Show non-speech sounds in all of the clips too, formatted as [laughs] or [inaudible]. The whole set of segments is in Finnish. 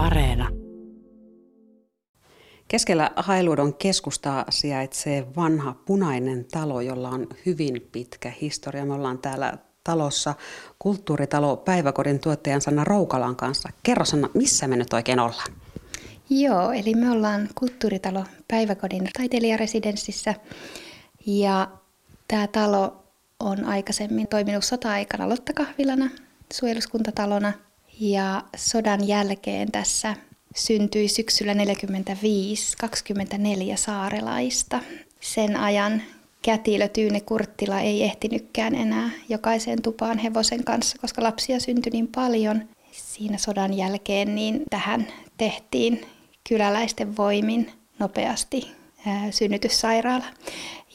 Areena. Keskellä Hailuodon keskustaa sijaitsee vanha punainen talo, jolla on hyvin pitkä historia. Me ollaan täällä talossa kulttuuritalo päiväkodin tuottajan Sanna Roukalan kanssa. Kerro Sanna, missä me nyt oikein ollaan? Joo, eli me ollaan kulttuuritalo päiväkodin taiteilijaresidenssissä ja tämä talo on aikaisemmin toiminut sota-aikana lottakahvilana, suojeluskuntatalona ja sodan jälkeen tässä syntyi syksyllä 1945 24 saarelaista. Sen ajan kätilö Tyyne Kurttila ei ehtinytkään enää jokaiseen tupaan hevosen kanssa, koska lapsia syntyi niin paljon. Siinä sodan jälkeen niin tähän tehtiin kyläläisten voimin nopeasti synnytyssairaala.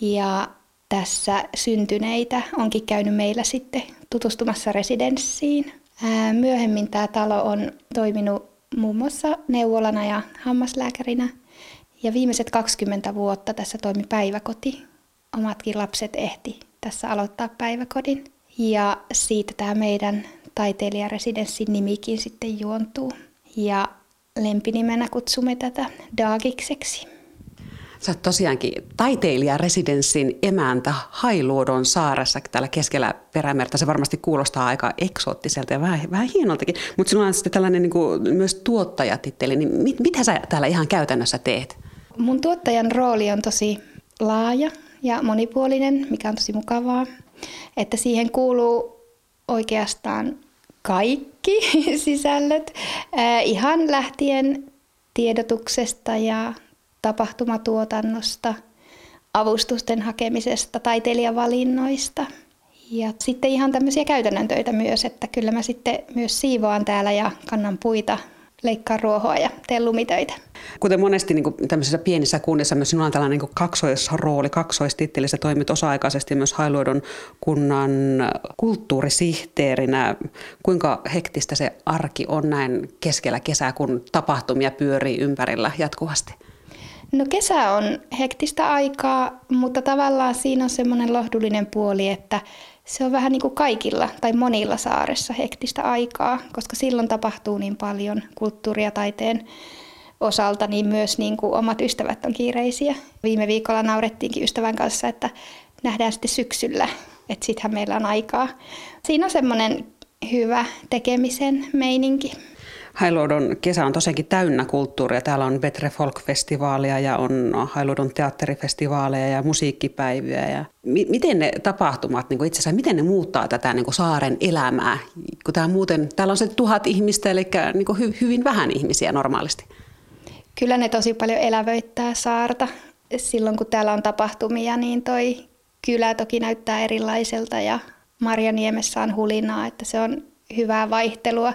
Ja tässä syntyneitä onkin käynyt meillä sitten tutustumassa residenssiin. Myöhemmin tämä talo on toiminut muun muassa neuvolana ja hammaslääkärinä. Ja viimeiset 20 vuotta tässä toimi päiväkoti. Omatkin lapset ehti tässä aloittaa päiväkodin. Ja siitä tämä meidän taiteilijaresidenssin nimikin sitten juontuu. Ja lempinimenä kutsumme tätä Daagikseksi. Sä oot tosiaankin taiteilijaresidenssin emäntä Hailuodon saaressa täällä keskellä perämerta. Se varmasti kuulostaa aika eksoottiselta ja vähän, vähän hienoltakin, mutta sinulla on sitten tällainen niin kuin, myös tuottajatitteli. Niin mit, mitä sä täällä ihan käytännössä teet? Mun tuottajan rooli on tosi laaja ja monipuolinen, mikä on tosi mukavaa. Että siihen kuuluu oikeastaan kaikki [laughs] sisällöt, ihan lähtien tiedotuksesta ja tapahtumatuotannosta, avustusten hakemisesta, taiteilijavalinnoista. Ja sitten ihan tämmöisiä käytännön töitä myös, että kyllä mä sitten myös siivoan täällä ja kannan puita, leikkaan ruohoa ja teen lumitöitä. Kuten monesti niin kuin tämmöisissä pienissä kunnissa myös sinulla on tällainen niin kaksoisrooli, kaksoistitteli. Sä toimit osa-aikaisesti myös Hailuodon kunnan kulttuurisihteerinä. Kuinka hektistä se arki on näin keskellä kesää, kun tapahtumia pyörii ympärillä jatkuvasti? No kesä on hektistä aikaa, mutta tavallaan siinä on semmoinen lohdullinen puoli, että se on vähän niin kuin kaikilla tai monilla saaressa hektistä aikaa, koska silloin tapahtuu niin paljon kulttuuria taiteen osalta, niin myös niin kuin omat ystävät on kiireisiä. Viime viikolla naurettiinkin ystävän kanssa, että nähdään sitten syksyllä, että sittenhän meillä on aikaa. Siinä on semmoinen hyvä tekemisen meininki. Hailuodon kesä on tosiaankin täynnä kulttuuria. Täällä on Betre Folk-festivaalia ja on Hailuodon teatterifestivaaleja ja musiikkipäiviä. Ja mi- miten ne tapahtumat niin itse asiassa, miten ne muuttaa tätä niin saaren elämää? Kun tää muuten, täällä on se tuhat ihmistä, eli niin hy- hyvin vähän ihmisiä normaalisti. Kyllä ne tosi paljon elävöittää saarta. Silloin kun täällä on tapahtumia, niin toi kylä toki näyttää erilaiselta ja Marjaniemessä on hulinaa, että se on hyvää vaihtelua.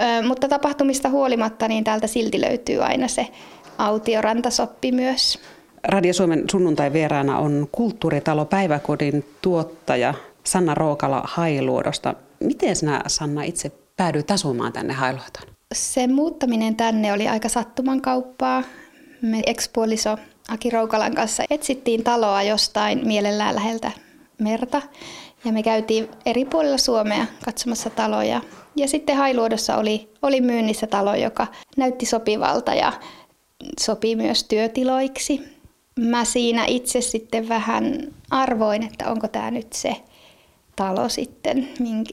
Ö, mutta tapahtumista huolimatta, niin täältä silti löytyy aina se autiorantasoppi myös. Radio Suomen sunnuntai vieraana on kulttuuritalo päiväkodin tuottaja Sanna Rookala Hailuodosta. Miten sinä Sanna itse päädyit asumaan tänne Hailuotoon? Se muuttaminen tänne oli aika sattuman kauppaa. Me ekspuoliso Aki Roukalan kanssa etsittiin taloa jostain mielellään läheltä merta. Ja me käytiin eri puolilla Suomea katsomassa taloja. Ja sitten Hailuodossa oli, oli myynnissä talo, joka näytti sopivalta ja sopii myös työtiloiksi. Mä siinä itse sitten vähän arvoin, että onko tämä nyt se talo sitten,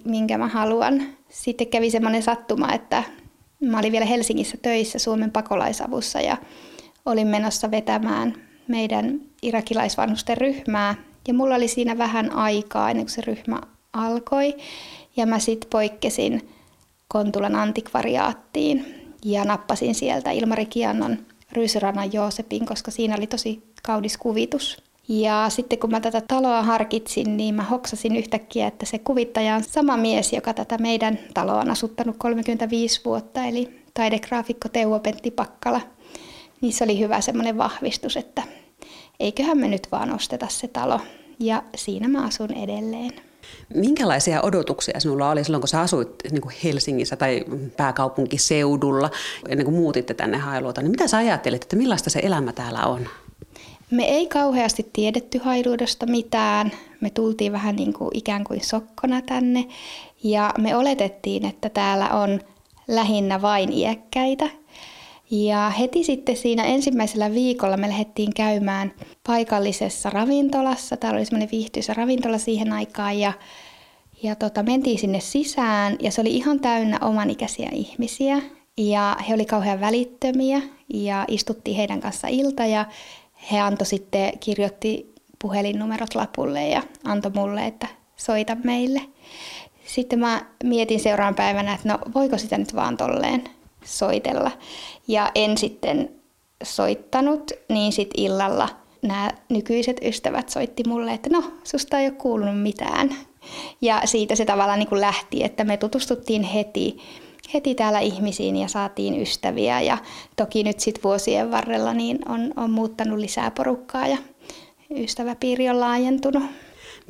minkä mä haluan. Sitten kävi semmoinen sattuma, että Mä olin vielä Helsingissä töissä Suomen pakolaisavussa ja olin menossa vetämään meidän irakilaisvanhusten ryhmää. Ja mulla oli siinä vähän aikaa ennen kuin se ryhmä alkoi. Ja mä sitten poikkesin Kontulan antikvariaattiin ja nappasin sieltä Ilmari Kiannon Ryysyrannan Joosepin, koska siinä oli tosi kaunis kuvitus. Ja sitten kun mä tätä taloa harkitsin, niin mä hoksasin yhtäkkiä, että se kuvittaja on sama mies, joka tätä meidän taloa on asuttanut 35 vuotta, eli taidegraafikko Teuvo Pentti Pakkala. Niin se oli hyvä semmoinen vahvistus, että eiköhän me nyt vaan osteta se talo. Ja siinä mä asun edelleen. Minkälaisia odotuksia sinulla oli silloin, kun sä asuit niin kuin Helsingissä tai pääkaupunkiseudulla ennen kuin muutitte tänne Hailuota? Niin mitä sä ajattelit, että millaista se elämä täällä on? Me ei kauheasti tiedetty Hailuodosta mitään. Me tultiin vähän niin kuin ikään kuin sokkona tänne ja me oletettiin, että täällä on lähinnä vain iäkkäitä. Ja heti sitten siinä ensimmäisellä viikolla me lähdettiin käymään paikallisessa ravintolassa. Täällä oli semmoinen viihtyisä ravintola siihen aikaan ja, ja tota, mentiin sinne sisään ja se oli ihan täynnä omanikäisiä ihmisiä. Ja he oli kauhean välittömiä ja istuttiin heidän kanssa ilta ja he antoi sitten, kirjoitti puhelinnumerot lapulle ja antoi mulle, että soita meille. Sitten mä mietin seuraavan päivänä, että no voiko sitä nyt vaan tolleen soitella. Ja en sitten soittanut, niin sitten illalla nämä nykyiset ystävät soitti mulle, että no, susta ei ole kuulunut mitään. Ja siitä se tavallaan niin kuin lähti, että me tutustuttiin heti, heti täällä ihmisiin ja saatiin ystäviä. Ja toki nyt sitten vuosien varrella niin on, on muuttanut lisää porukkaa ja ystäväpiiri on laajentunut.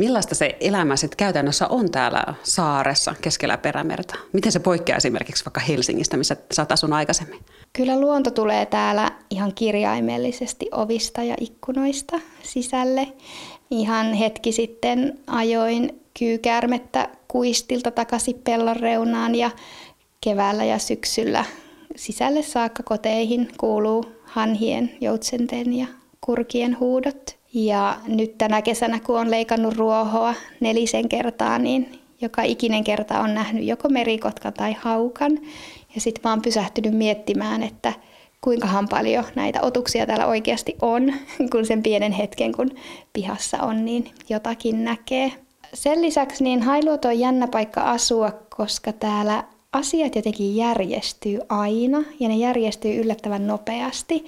Millaista se elämä sitten käytännössä on täällä saaressa keskellä perämerta? Miten se poikkeaa esimerkiksi vaikka Helsingistä, missä sä oot aikaisemmin? Kyllä luonto tulee täällä ihan kirjaimellisesti ovista ja ikkunoista sisälle. Ihan hetki sitten ajoin kyykäärmettä kuistilta takaisin pellon reunaan ja keväällä ja syksyllä sisälle saakka koteihin kuuluu hanhien, joutsenten ja kurkien huudot. Ja nyt tänä kesänä, kun on leikannut ruohoa nelisen kertaa, niin joka ikinen kerta on nähnyt joko merikotkan tai haukan. Ja sitten oon pysähtynyt miettimään, että kuinkahan paljon näitä otuksia täällä oikeasti on, [laughs] kun sen pienen hetken, kun pihassa on, niin jotakin näkee. Sen lisäksi niin Hailuoto on jännä paikka asua, koska täällä asiat jotenkin järjestyy aina ja ne järjestyy yllättävän nopeasti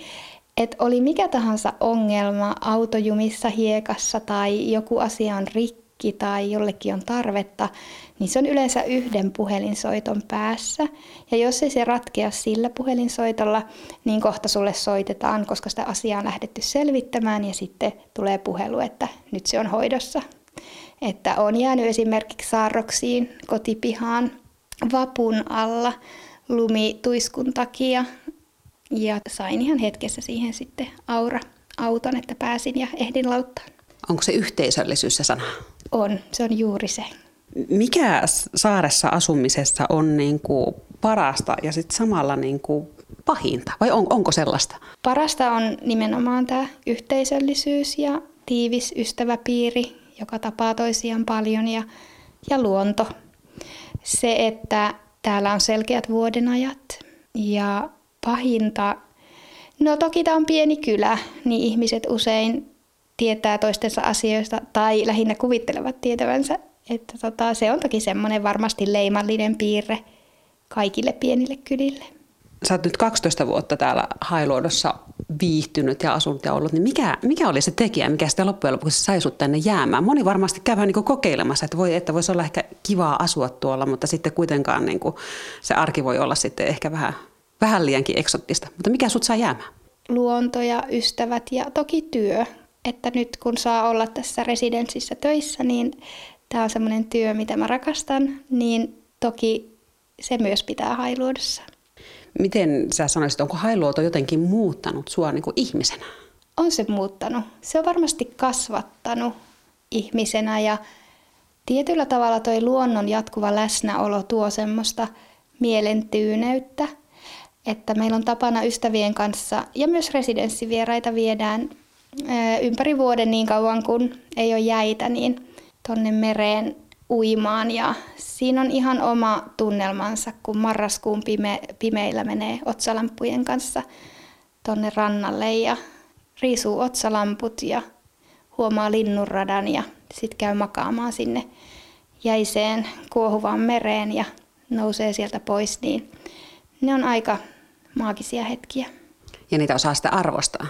että oli mikä tahansa ongelma autojumissa, hiekassa tai joku asia on rikki tai jollekin on tarvetta, niin se on yleensä yhden puhelinsoiton päässä. Ja jos ei se ratkea sillä puhelinsoitolla, niin kohta sulle soitetaan, koska sitä asiaa on lähdetty selvittämään ja sitten tulee puhelu, että nyt se on hoidossa. Että on jäänyt esimerkiksi saarroksiin kotipihaan vapun alla lumituiskun takia ja sain ihan hetkessä siihen sitten aura auton, että pääsin ja ehdin lauttaan. Onko se yhteisöllisyys se sana? On, se on juuri se. Mikä saaressa asumisessa on niin kuin parasta ja sitten samalla niin kuin pahinta, vai on, onko sellaista? Parasta on nimenomaan tämä yhteisöllisyys ja tiivis ystäväpiiri, joka tapaa toisiaan paljon ja, ja luonto. Se, että täällä on selkeät vuodenajat ja pahinta? No toki tämä on pieni kylä, niin ihmiset usein tietää toistensa asioista tai lähinnä kuvittelevat tietävänsä. Että tota, se on toki semmoinen varmasti leimallinen piirre kaikille pienille kylille. Sä oot nyt 12 vuotta täällä Hailuodossa viihtynyt ja asunut ja ollut, niin mikä, mikä oli se tekijä, mikä sitten loppujen lopuksi sai sut tänne jäämään? Moni varmasti käy niin kokeilemassa, että, voi, että voisi olla ehkä kivaa asua tuolla, mutta sitten kuitenkaan niin kuin se arki voi olla sitten ehkä vähän vähän liiankin eksottista. Mutta mikä sut saa jäämään? Luonto ja ystävät ja toki työ. Että nyt kun saa olla tässä residenssissä töissä, niin tämä on semmoinen työ, mitä mä rakastan, niin toki se myös pitää hailuodossa. Miten sä sanoisit, onko hailuoto jotenkin muuttanut sua niin kuin ihmisenä? On se muuttanut. Se on varmasti kasvattanut ihmisenä ja tietyllä tavalla toi luonnon jatkuva läsnäolo tuo semmoista mielentyyneyttä – että meillä on tapana ystävien kanssa ja myös residenssivieraita viedään ympäri vuoden niin kauan kuin ei ole jäitä, niin tonne mereen uimaan. Ja siinä on ihan oma tunnelmansa, kun marraskuun pime, pimeillä menee otsalampujen kanssa tonne rannalle ja riisuu otsalamput ja huomaa linnunradan ja sitten käy makaamaan sinne jäiseen kuohuvaan mereen ja nousee sieltä pois, niin ne on aika maagisia hetkiä. Ja niitä osaa sitä arvostaa?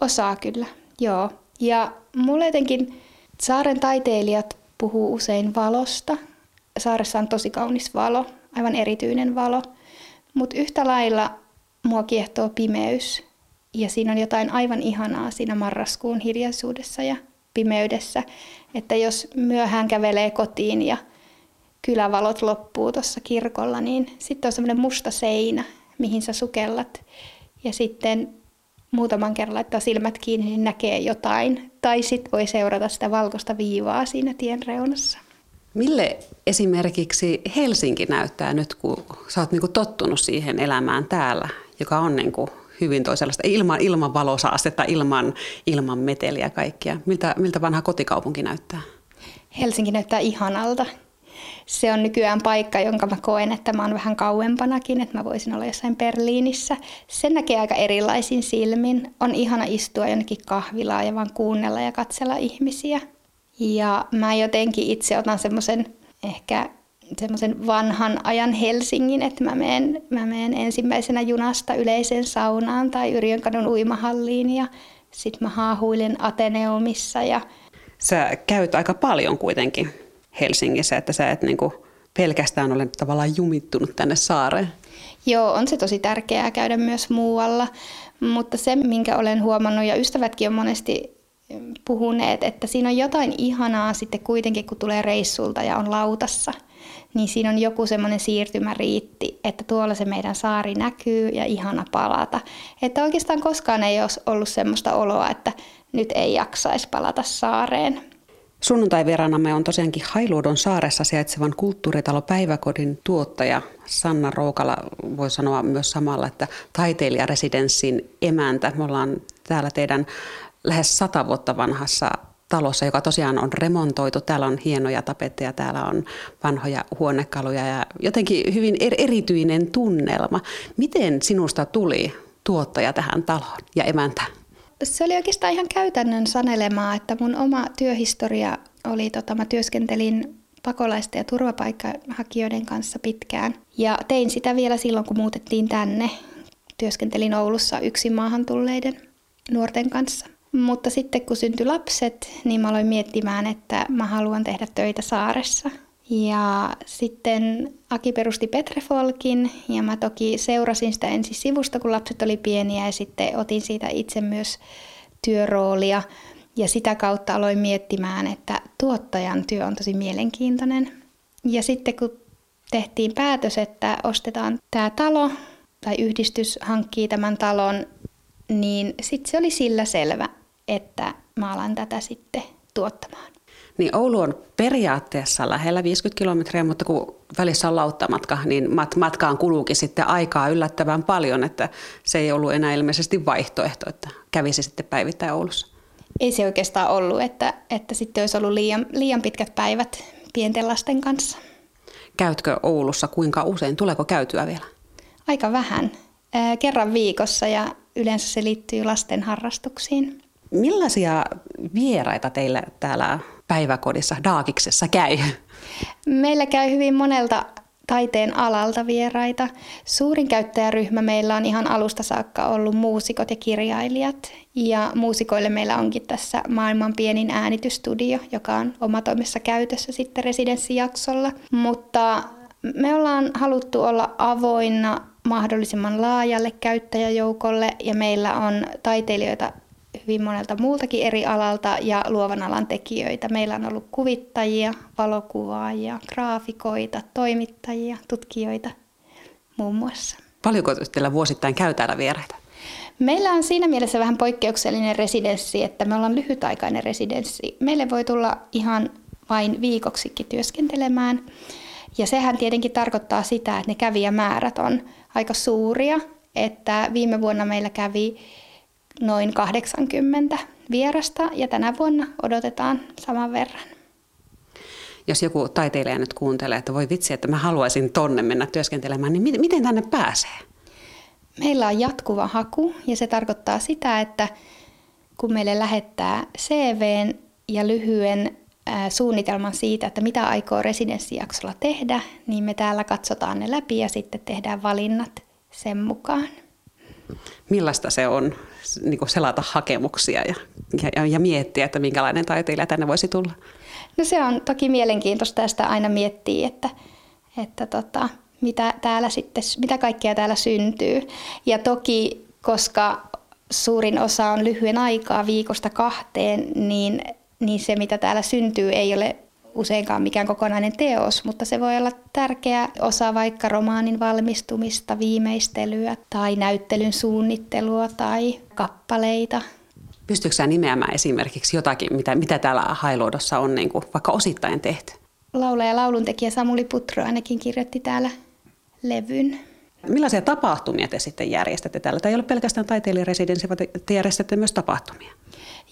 Osaa kyllä, joo. Ja mulle jotenkin saaren taiteilijat puhuu usein valosta. Saaressa on tosi kaunis valo, aivan erityinen valo. Mutta yhtä lailla mua kiehtoo pimeys. Ja siinä on jotain aivan ihanaa siinä marraskuun hiljaisuudessa ja pimeydessä. Että jos myöhään kävelee kotiin ja kylävalot loppuu tuossa kirkolla, niin sitten on semmoinen musta seinä, mihin sä sukellat. Ja sitten muutaman kerran laittaa silmät kiinni, niin näkee jotain. Tai sitten voi seurata sitä valkoista viivaa siinä tien reunassa. Mille esimerkiksi Helsinki näyttää nyt, kun sä oot niinku tottunut siihen elämään täällä, joka on niinku hyvin toisenlaista, ilman, ilman valosaastetta, ilman, ilman meteliä kaikkia. Miltä, miltä vanha kotikaupunki näyttää? Helsinki näyttää ihanalta. Se on nykyään paikka, jonka mä koen, että mä oon vähän kauempanakin, että mä voisin olla jossain Berliinissä. Sen näkee aika erilaisin silmin. On ihana istua jonnekin kahvilaa ja vaan kuunnella ja katsella ihmisiä. Ja mä jotenkin itse otan semmoisen ehkä semmoisen vanhan ajan Helsingin, että mä menen, mä menen ensimmäisenä junasta yleiseen saunaan tai Yrjönkadun uimahalliin ja sitten mä haahuilen Ateneumissa. Ja... Sä käyt aika paljon kuitenkin Helsingissä, että sä et niinku pelkästään ole tavallaan jumittunut tänne saareen. Joo, on se tosi tärkeää käydä myös muualla, mutta se, minkä olen huomannut ja ystävätkin on monesti puhuneet, että siinä on jotain ihanaa sitten kuitenkin, kun tulee reissulta ja on lautassa – niin siinä on joku semmoinen siirtymäriitti, että tuolla se meidän saari näkyy ja ihana palata. Että oikeastaan koskaan ei ole ollut semmoista oloa, että nyt ei jaksaisi palata saareen. Sunnuntai-vieraanamme on tosiaankin Hailuodon saaressa sijaitsevan kulttuuritalo Päiväkodin tuottaja Sanna Roukala. Voi sanoa myös samalla, että taiteilijaresidenssin emäntä. Me ollaan täällä teidän lähes sata vuotta vanhassa talossa, joka tosiaan on remontoitu. Täällä on hienoja tapetteja, täällä on vanhoja huonekaluja ja jotenkin hyvin er- erityinen tunnelma. Miten sinusta tuli tuottaja tähän taloon ja emäntä? Se oli oikeastaan ihan käytännön sanelemaa, että mun oma työhistoria oli, tota, mä työskentelin pakolaisten ja turvapaikkahakijoiden kanssa pitkään. Ja tein sitä vielä silloin, kun muutettiin tänne. Työskentelin Oulussa yksin maahan tulleiden nuorten kanssa. Mutta sitten kun syntyi lapset, niin mä aloin miettimään, että mä haluan tehdä töitä saaressa. Ja sitten Aki perusti Petrefolkin ja mä toki seurasin sitä ensin sivusta, kun lapset oli pieniä ja sitten otin siitä itse myös työroolia. Ja sitä kautta aloin miettimään, että tuottajan työ on tosi mielenkiintoinen. Ja sitten kun tehtiin päätös, että ostetaan tämä talo tai yhdistys hankkii tämän talon, niin sitten se oli sillä selvä, että mä alan tätä sitten tuottamaan. Niin Oulu on periaatteessa lähellä 50 kilometriä, mutta kun välissä on lauttamatka, niin mat- matkaan kuluukin sitten aikaa yllättävän paljon, että se ei ollut enää ilmeisesti vaihtoehto, että kävisi sitten päivittäin Oulussa. Ei se oikeastaan ollut, että, että sitten olisi ollut liian, liian pitkät päivät pienten lasten kanssa. Käytkö Oulussa kuinka usein? Tuleeko käytyä vielä? Aika vähän. Kerran viikossa ja yleensä se liittyy lasten harrastuksiin. Millaisia vieraita teillä täällä päiväkodissa Daakiksessa käy? Meillä käy hyvin monelta taiteen alalta vieraita. Suurin käyttäjäryhmä meillä on ihan alusta saakka ollut muusikot ja kirjailijat. Ja muusikoille meillä onkin tässä maailman pienin äänitystudio, joka on omatoimessa käytössä sitten residenssijaksolla. Mutta me ollaan haluttu olla avoinna mahdollisimman laajalle käyttäjäjoukolle ja meillä on taiteilijoita hyvin monelta muultakin eri alalta ja luovan alan tekijöitä. Meillä on ollut kuvittajia, valokuvaajia, graafikoita, toimittajia, tutkijoita muun muassa. Paljonko teillä vuosittain käy täällä vieraita? Meillä on siinä mielessä vähän poikkeuksellinen residenssi, että me ollaan lyhytaikainen residenssi. Meille voi tulla ihan vain viikoksikin työskentelemään. Ja sehän tietenkin tarkoittaa sitä, että ne kävijämäärät on aika suuria. Että viime vuonna meillä kävi noin 80 vierasta ja tänä vuonna odotetaan saman verran. Jos joku taiteilija nyt kuuntelee, että voi vitsi, että mä haluaisin tonne mennä työskentelemään, niin miten tänne pääsee? Meillä on jatkuva haku ja se tarkoittaa sitä, että kun meille lähettää CVn ja lyhyen suunnitelman siitä, että mitä aikoo residenssijaksolla tehdä, niin me täällä katsotaan ne läpi ja sitten tehdään valinnat sen mukaan. Millaista se on niin selata hakemuksia ja, ja, ja miettiä, että minkälainen taiteilija tänne voisi tulla? No se on toki mielenkiintoista tästä aina miettiä, että, että tota, mitä, täällä sitten, mitä kaikkea täällä syntyy. Ja toki, koska suurin osa on lyhyen aikaa viikosta kahteen, niin, niin se mitä täällä syntyy ei ole useinkaan mikään kokonainen teos, mutta se voi olla tärkeä osa vaikka romaanin valmistumista, viimeistelyä tai näyttelyn suunnittelua tai kappaleita. Pystyykö sinä nimeämään esimerkiksi jotakin, mitä, mitä täällä Hailuodossa on niin kuin vaikka osittain tehty? laulaja ja lauluntekijä Samuli Putro ainakin kirjoitti täällä levyn. Millaisia tapahtumia te sitten järjestätte täällä? Tämä ei ole pelkästään taiteilijaresidenssi, vaan te järjestätte myös tapahtumia.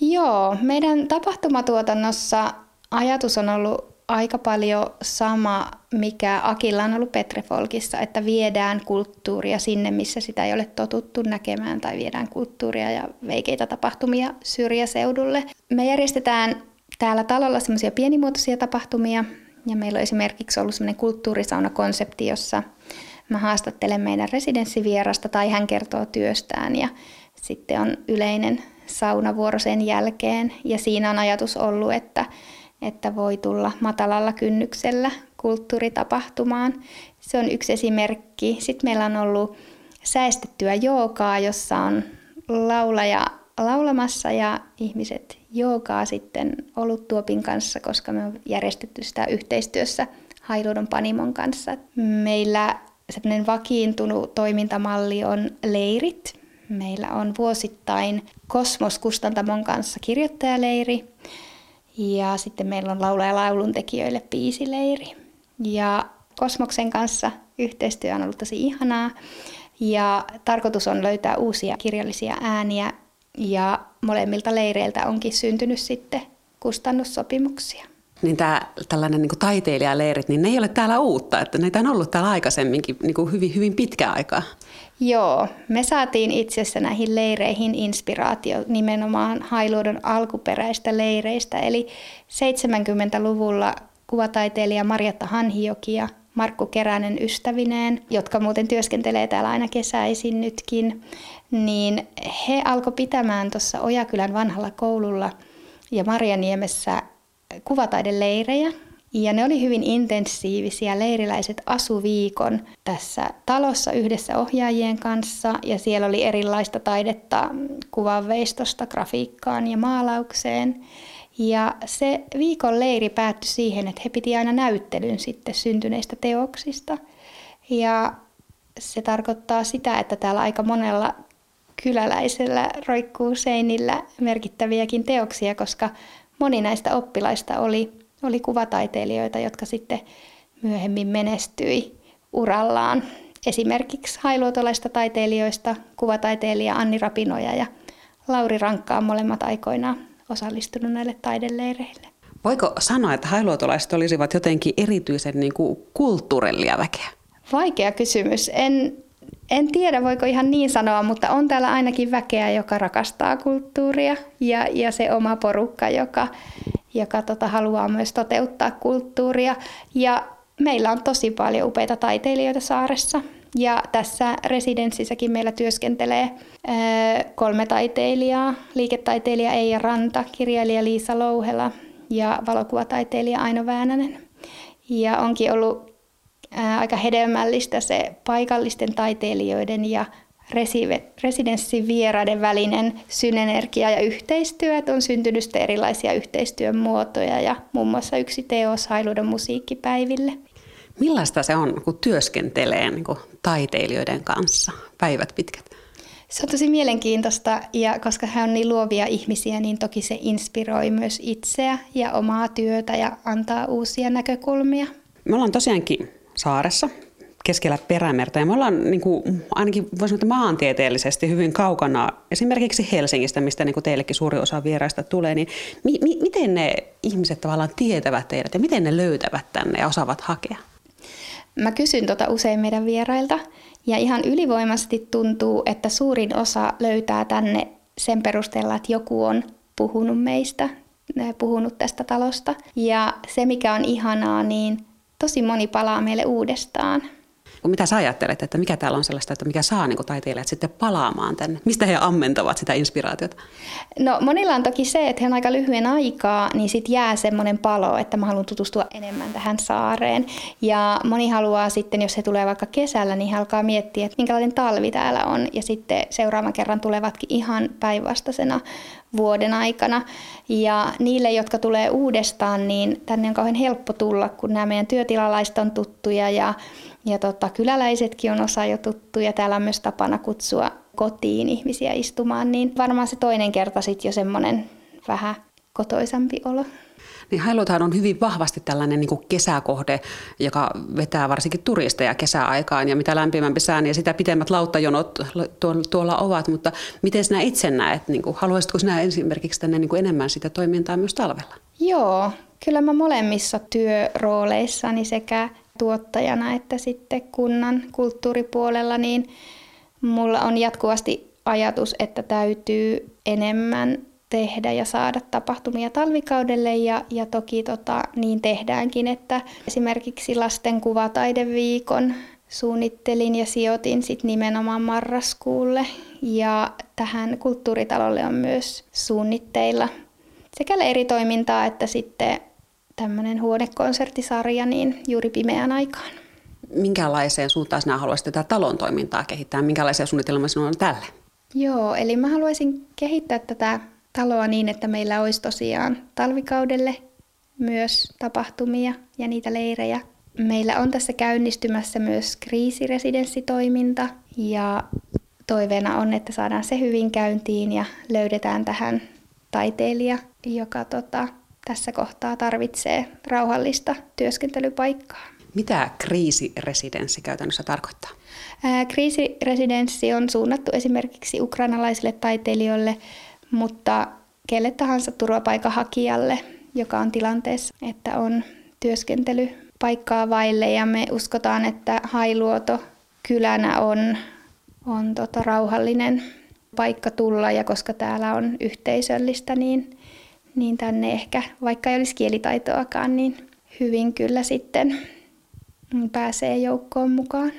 Joo, meidän tapahtumatuotannossa ajatus on ollut aika paljon sama, mikä Akilla on ollut Petrefolkissa, että viedään kulttuuria sinne, missä sitä ei ole totuttu näkemään, tai viedään kulttuuria ja veikeitä tapahtumia syrjäseudulle. Me järjestetään täällä talolla semmoisia pienimuotoisia tapahtumia, ja meillä on esimerkiksi ollut semmoinen kulttuurisaunakonsepti, jossa mä haastattelen meidän residenssivierasta tai hän kertoo työstään ja sitten on yleinen saunavuoro sen jälkeen ja siinä on ajatus ollut, että, että voi tulla matalalla kynnyksellä kulttuuritapahtumaan. Se on yksi esimerkki. Sitten meillä on ollut säästettyä joogaa, jossa on laulaja laulamassa ja ihmiset joogaa sitten ollut tuopin kanssa, koska me on järjestetty sitä yhteistyössä Hailuodon Panimon kanssa. Meillä sellainen vakiintunut toimintamalli on leirit. Meillä on vuosittain Kosmos Kustantamon kanssa kirjoittajaleiri ja sitten meillä on laula- ja lauluntekijöille biisileiri. Ja Kosmoksen kanssa yhteistyö on ollut tosi ihanaa. Ja tarkoitus on löytää uusia kirjallisia ääniä. Ja molemmilta leireiltä onkin syntynyt sitten kustannussopimuksia niin tämä, tällainen niin taiteilijaleirit, niin ne ei ole täällä uutta, että näitä on ollut täällä aikaisemminkin niin kuin hyvin, hyvin pitkä aikaa. Joo, me saatiin itse asiassa näihin leireihin inspiraatio nimenomaan Hailuodon alkuperäistä leireistä, eli 70-luvulla kuvataiteilija Marjatta Hanhioki ja Markku Keränen ystävineen, jotka muuten työskentelee täällä aina kesäisin nytkin, niin he alkoi pitämään tuossa Ojakylän vanhalla koululla ja Marjaniemessä kuvataidenleirejä. Ja ne oli hyvin intensiivisiä. Leiriläiset asuviikon tässä talossa yhdessä ohjaajien kanssa ja siellä oli erilaista taidetta kuvanveistosta grafiikkaan ja maalaukseen. Ja se viikon leiri päättyi siihen, että he piti aina näyttelyn sitten syntyneistä teoksista. Ja se tarkoittaa sitä, että täällä aika monella kyläläisellä roikkuu seinillä merkittäviäkin teoksia, koska moni näistä oppilaista oli, oli kuvataiteilijoita, jotka sitten myöhemmin menestyi urallaan. Esimerkiksi hailuotolaista taiteilijoista kuvataiteilija Anni Rapinoja ja Lauri Rankkaa molemmat aikoinaan osallistunut näille taideleireille. Voiko sanoa, että hailuotolaiset olisivat jotenkin erityisen niin kuin kulttuurellia väkeä? Vaikea kysymys. En, en tiedä, voiko ihan niin sanoa, mutta on täällä ainakin väkeä, joka rakastaa kulttuuria ja, ja se oma porukka, joka, joka tota, haluaa myös toteuttaa kulttuuria. Ja meillä on tosi paljon upeita taiteilijoita saaressa. Ja tässä residenssissäkin meillä työskentelee ää, kolme taiteilijaa, liiketaiteilija Eija Ranta, kirjailija Liisa Louhela ja valokuvataiteilija Aino Väänänen. Ja onkin ollut aika hedelmällistä se paikallisten taiteilijoiden ja residenssin vieraiden välinen synergia ja yhteistyö. Että on syntynyt erilaisia yhteistyön muotoja ja muun muassa yksi teos Hailuodon musiikkipäiville. Millaista se on, kun työskentelee niin kuin taiteilijoiden kanssa päivät pitkät? Se on tosi mielenkiintoista ja koska he on niin luovia ihmisiä, niin toki se inspiroi myös itseä ja omaa työtä ja antaa uusia näkökulmia. Me ollaan tosiaankin saaressa keskellä perämerta ja me ollaan niin kuin, ainakin voisi sanoa maantieteellisesti hyvin kaukana esimerkiksi Helsingistä, mistä niin kuin teillekin suuri osa vieraista tulee, niin mi- mi- miten ne ihmiset tavallaan tietävät teidät ja miten ne löytävät tänne ja osaavat hakea? Mä kysyn tota usein meidän vierailta ja ihan ylivoimaisesti tuntuu, että suurin osa löytää tänne sen perusteella, että joku on puhunut meistä, puhunut tästä talosta. Ja se mikä on ihanaa, niin tosi moni palaa meille uudestaan. Mitä sä ajattelet, että mikä täällä on sellaista, että mikä saa niin taiteilijat sitten palaamaan tänne? Mistä he ammentavat sitä inspiraatiota? No monilla on toki se, että he on aika lyhyen aikaa, niin sitten jää semmoinen palo, että mä haluan tutustua enemmän tähän saareen. Ja moni haluaa sitten, jos he tulee vaikka kesällä, niin he alkaa miettiä, että minkälainen talvi täällä on. Ja sitten seuraavan kerran tulevatkin ihan päinvastaisena vuoden aikana. Ja niille, jotka tulee uudestaan, niin tänne on kauhean helppo tulla, kun nämä meidän työtilalaiset on tuttuja ja, ja tota, kyläläisetkin on osa jo tuttuja. Täällä on myös tapana kutsua kotiin ihmisiä istumaan, niin varmaan se toinen kerta sitten jo semmoinen vähän kotoisampi olo. Niin Hailuothan on hyvin vahvasti tällainen niin kuin kesäkohde, joka vetää varsinkin turisteja kesäaikaan. Ja mitä lämpimämpi sää, niin sitä pitemmät lauttajonot tuolla ovat. Mutta miten sinä itse näet, niin kuin, haluaisitko sinä esimerkiksi tänne niin kuin enemmän sitä toimintaa myös talvella? Joo, kyllä mä molemmissa työrooleissani sekä tuottajana että sitten kunnan kulttuuripuolella, niin mulla on jatkuvasti ajatus, että täytyy enemmän tehdä ja saada tapahtumia talvikaudelle ja, ja toki tota, niin tehdäänkin, että esimerkiksi lasten kuvataideviikon suunnittelin ja sijoitin sit nimenomaan marraskuulle ja tähän kulttuuritalolle on myös suunnitteilla sekä eri toimintaa että sitten tämmöinen huonekonserttisarja niin juuri pimeään aikaan. Minkälaiseen suuntaan sinä haluaisit tätä talon toimintaa kehittää? Minkälaisia suunnitelmia sinulla on tälle? Joo, eli mä haluaisin kehittää tätä taloa niin, että meillä olisi tosiaan talvikaudelle myös tapahtumia ja niitä leirejä. Meillä on tässä käynnistymässä myös kriisiresidenssitoiminta ja toiveena on, että saadaan se hyvin käyntiin ja löydetään tähän taiteilija, joka tota, tässä kohtaa tarvitsee rauhallista työskentelypaikkaa. Mitä kriisiresidenssi käytännössä tarkoittaa? kriisiresidenssi on suunnattu esimerkiksi ukrainalaisille taiteilijoille, mutta kelle tahansa turvapaikanhakijalle, joka on tilanteessa, että on työskentelypaikkaa vaille ja me uskotaan, että Hailuoto kylänä on, on tota rauhallinen paikka tulla ja koska täällä on yhteisöllistä, niin, niin tänne ehkä, vaikka ei olisi kielitaitoakaan, niin hyvin kyllä sitten pääsee joukkoon mukaan.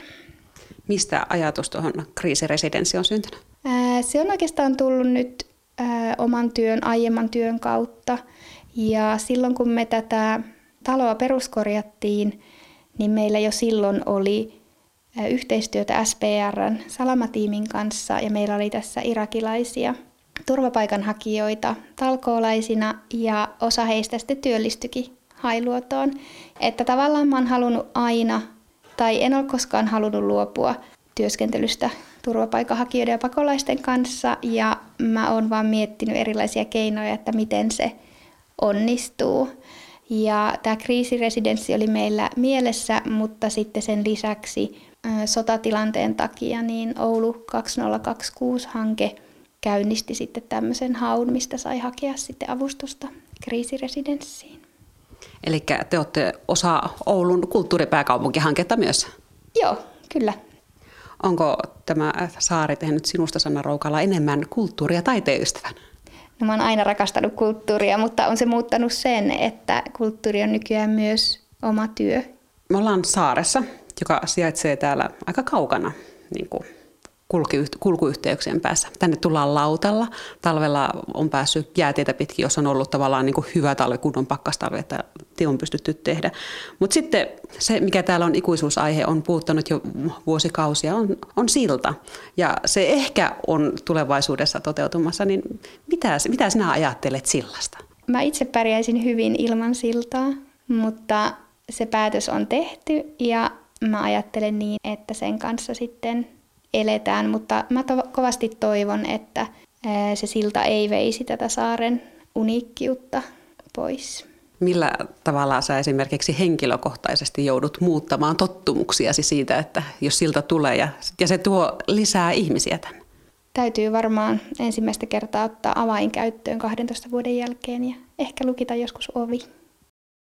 Mistä ajatus tuohon kriisiresidenssi on syntynyt? Se on oikeastaan tullut nyt oman työn, aiemman työn kautta. Ja silloin kun me tätä taloa peruskorjattiin, niin meillä jo silloin oli yhteistyötä SPRn Salamatiimin kanssa ja meillä oli tässä irakilaisia turvapaikanhakijoita talkoolaisina ja osa heistä sitten työllistyikin Hailuotoon. Että tavallaan mä oon halunnut aina, tai en ole koskaan halunnut luopua työskentelystä turvapaikanhakijoiden ja pakolaisten kanssa ja mä oon vaan miettinyt erilaisia keinoja, että miten se onnistuu. Ja tämä kriisiresidenssi oli meillä mielessä, mutta sitten sen lisäksi sotatilanteen takia niin Oulu 2026-hanke käynnisti sitten tämmöisen haun, mistä sai hakea sitten avustusta kriisiresidenssiin. Eli te olette osa Oulun kulttuuripääkaupunkihanketta myös? Joo, kyllä. Onko tämä saari tehnyt sinusta, Sanna Roukala, enemmän kulttuuria taiteen ystävän? No, mä oon aina rakastanut kulttuuria, mutta on se muuttanut sen, että kulttuuri on nykyään myös oma työ. Me ollaan saaressa, joka sijaitsee täällä aika kaukana niin kuin kulkuyhteyksien päässä. Tänne tullaan lautalla. Talvella on päässyt jäätietä pitkin, jos on ollut tavallaan niin kuin hyvä talvi, kunnon pakkastalvi, että tie on pystytty tehdä. Mutta sitten se, mikä täällä on ikuisuusaihe, on puuttanut jo vuosikausia, on, on silta. Ja se ehkä on tulevaisuudessa toteutumassa, niin mitä, mitä sinä ajattelet sillasta? Mä itse pärjäisin hyvin ilman siltaa, mutta se päätös on tehty ja mä ajattelen niin, että sen kanssa sitten eletään, mutta mä to- kovasti toivon, että se silta ei veisi tätä saaren uniikkiutta pois. Millä tavalla sä esimerkiksi henkilökohtaisesti joudut muuttamaan tottumuksiasi siitä, että jos silta tulee ja, ja se tuo lisää ihmisiä tänne? Täytyy varmaan ensimmäistä kertaa ottaa avain käyttöön 12 vuoden jälkeen ja ehkä lukita joskus ovi.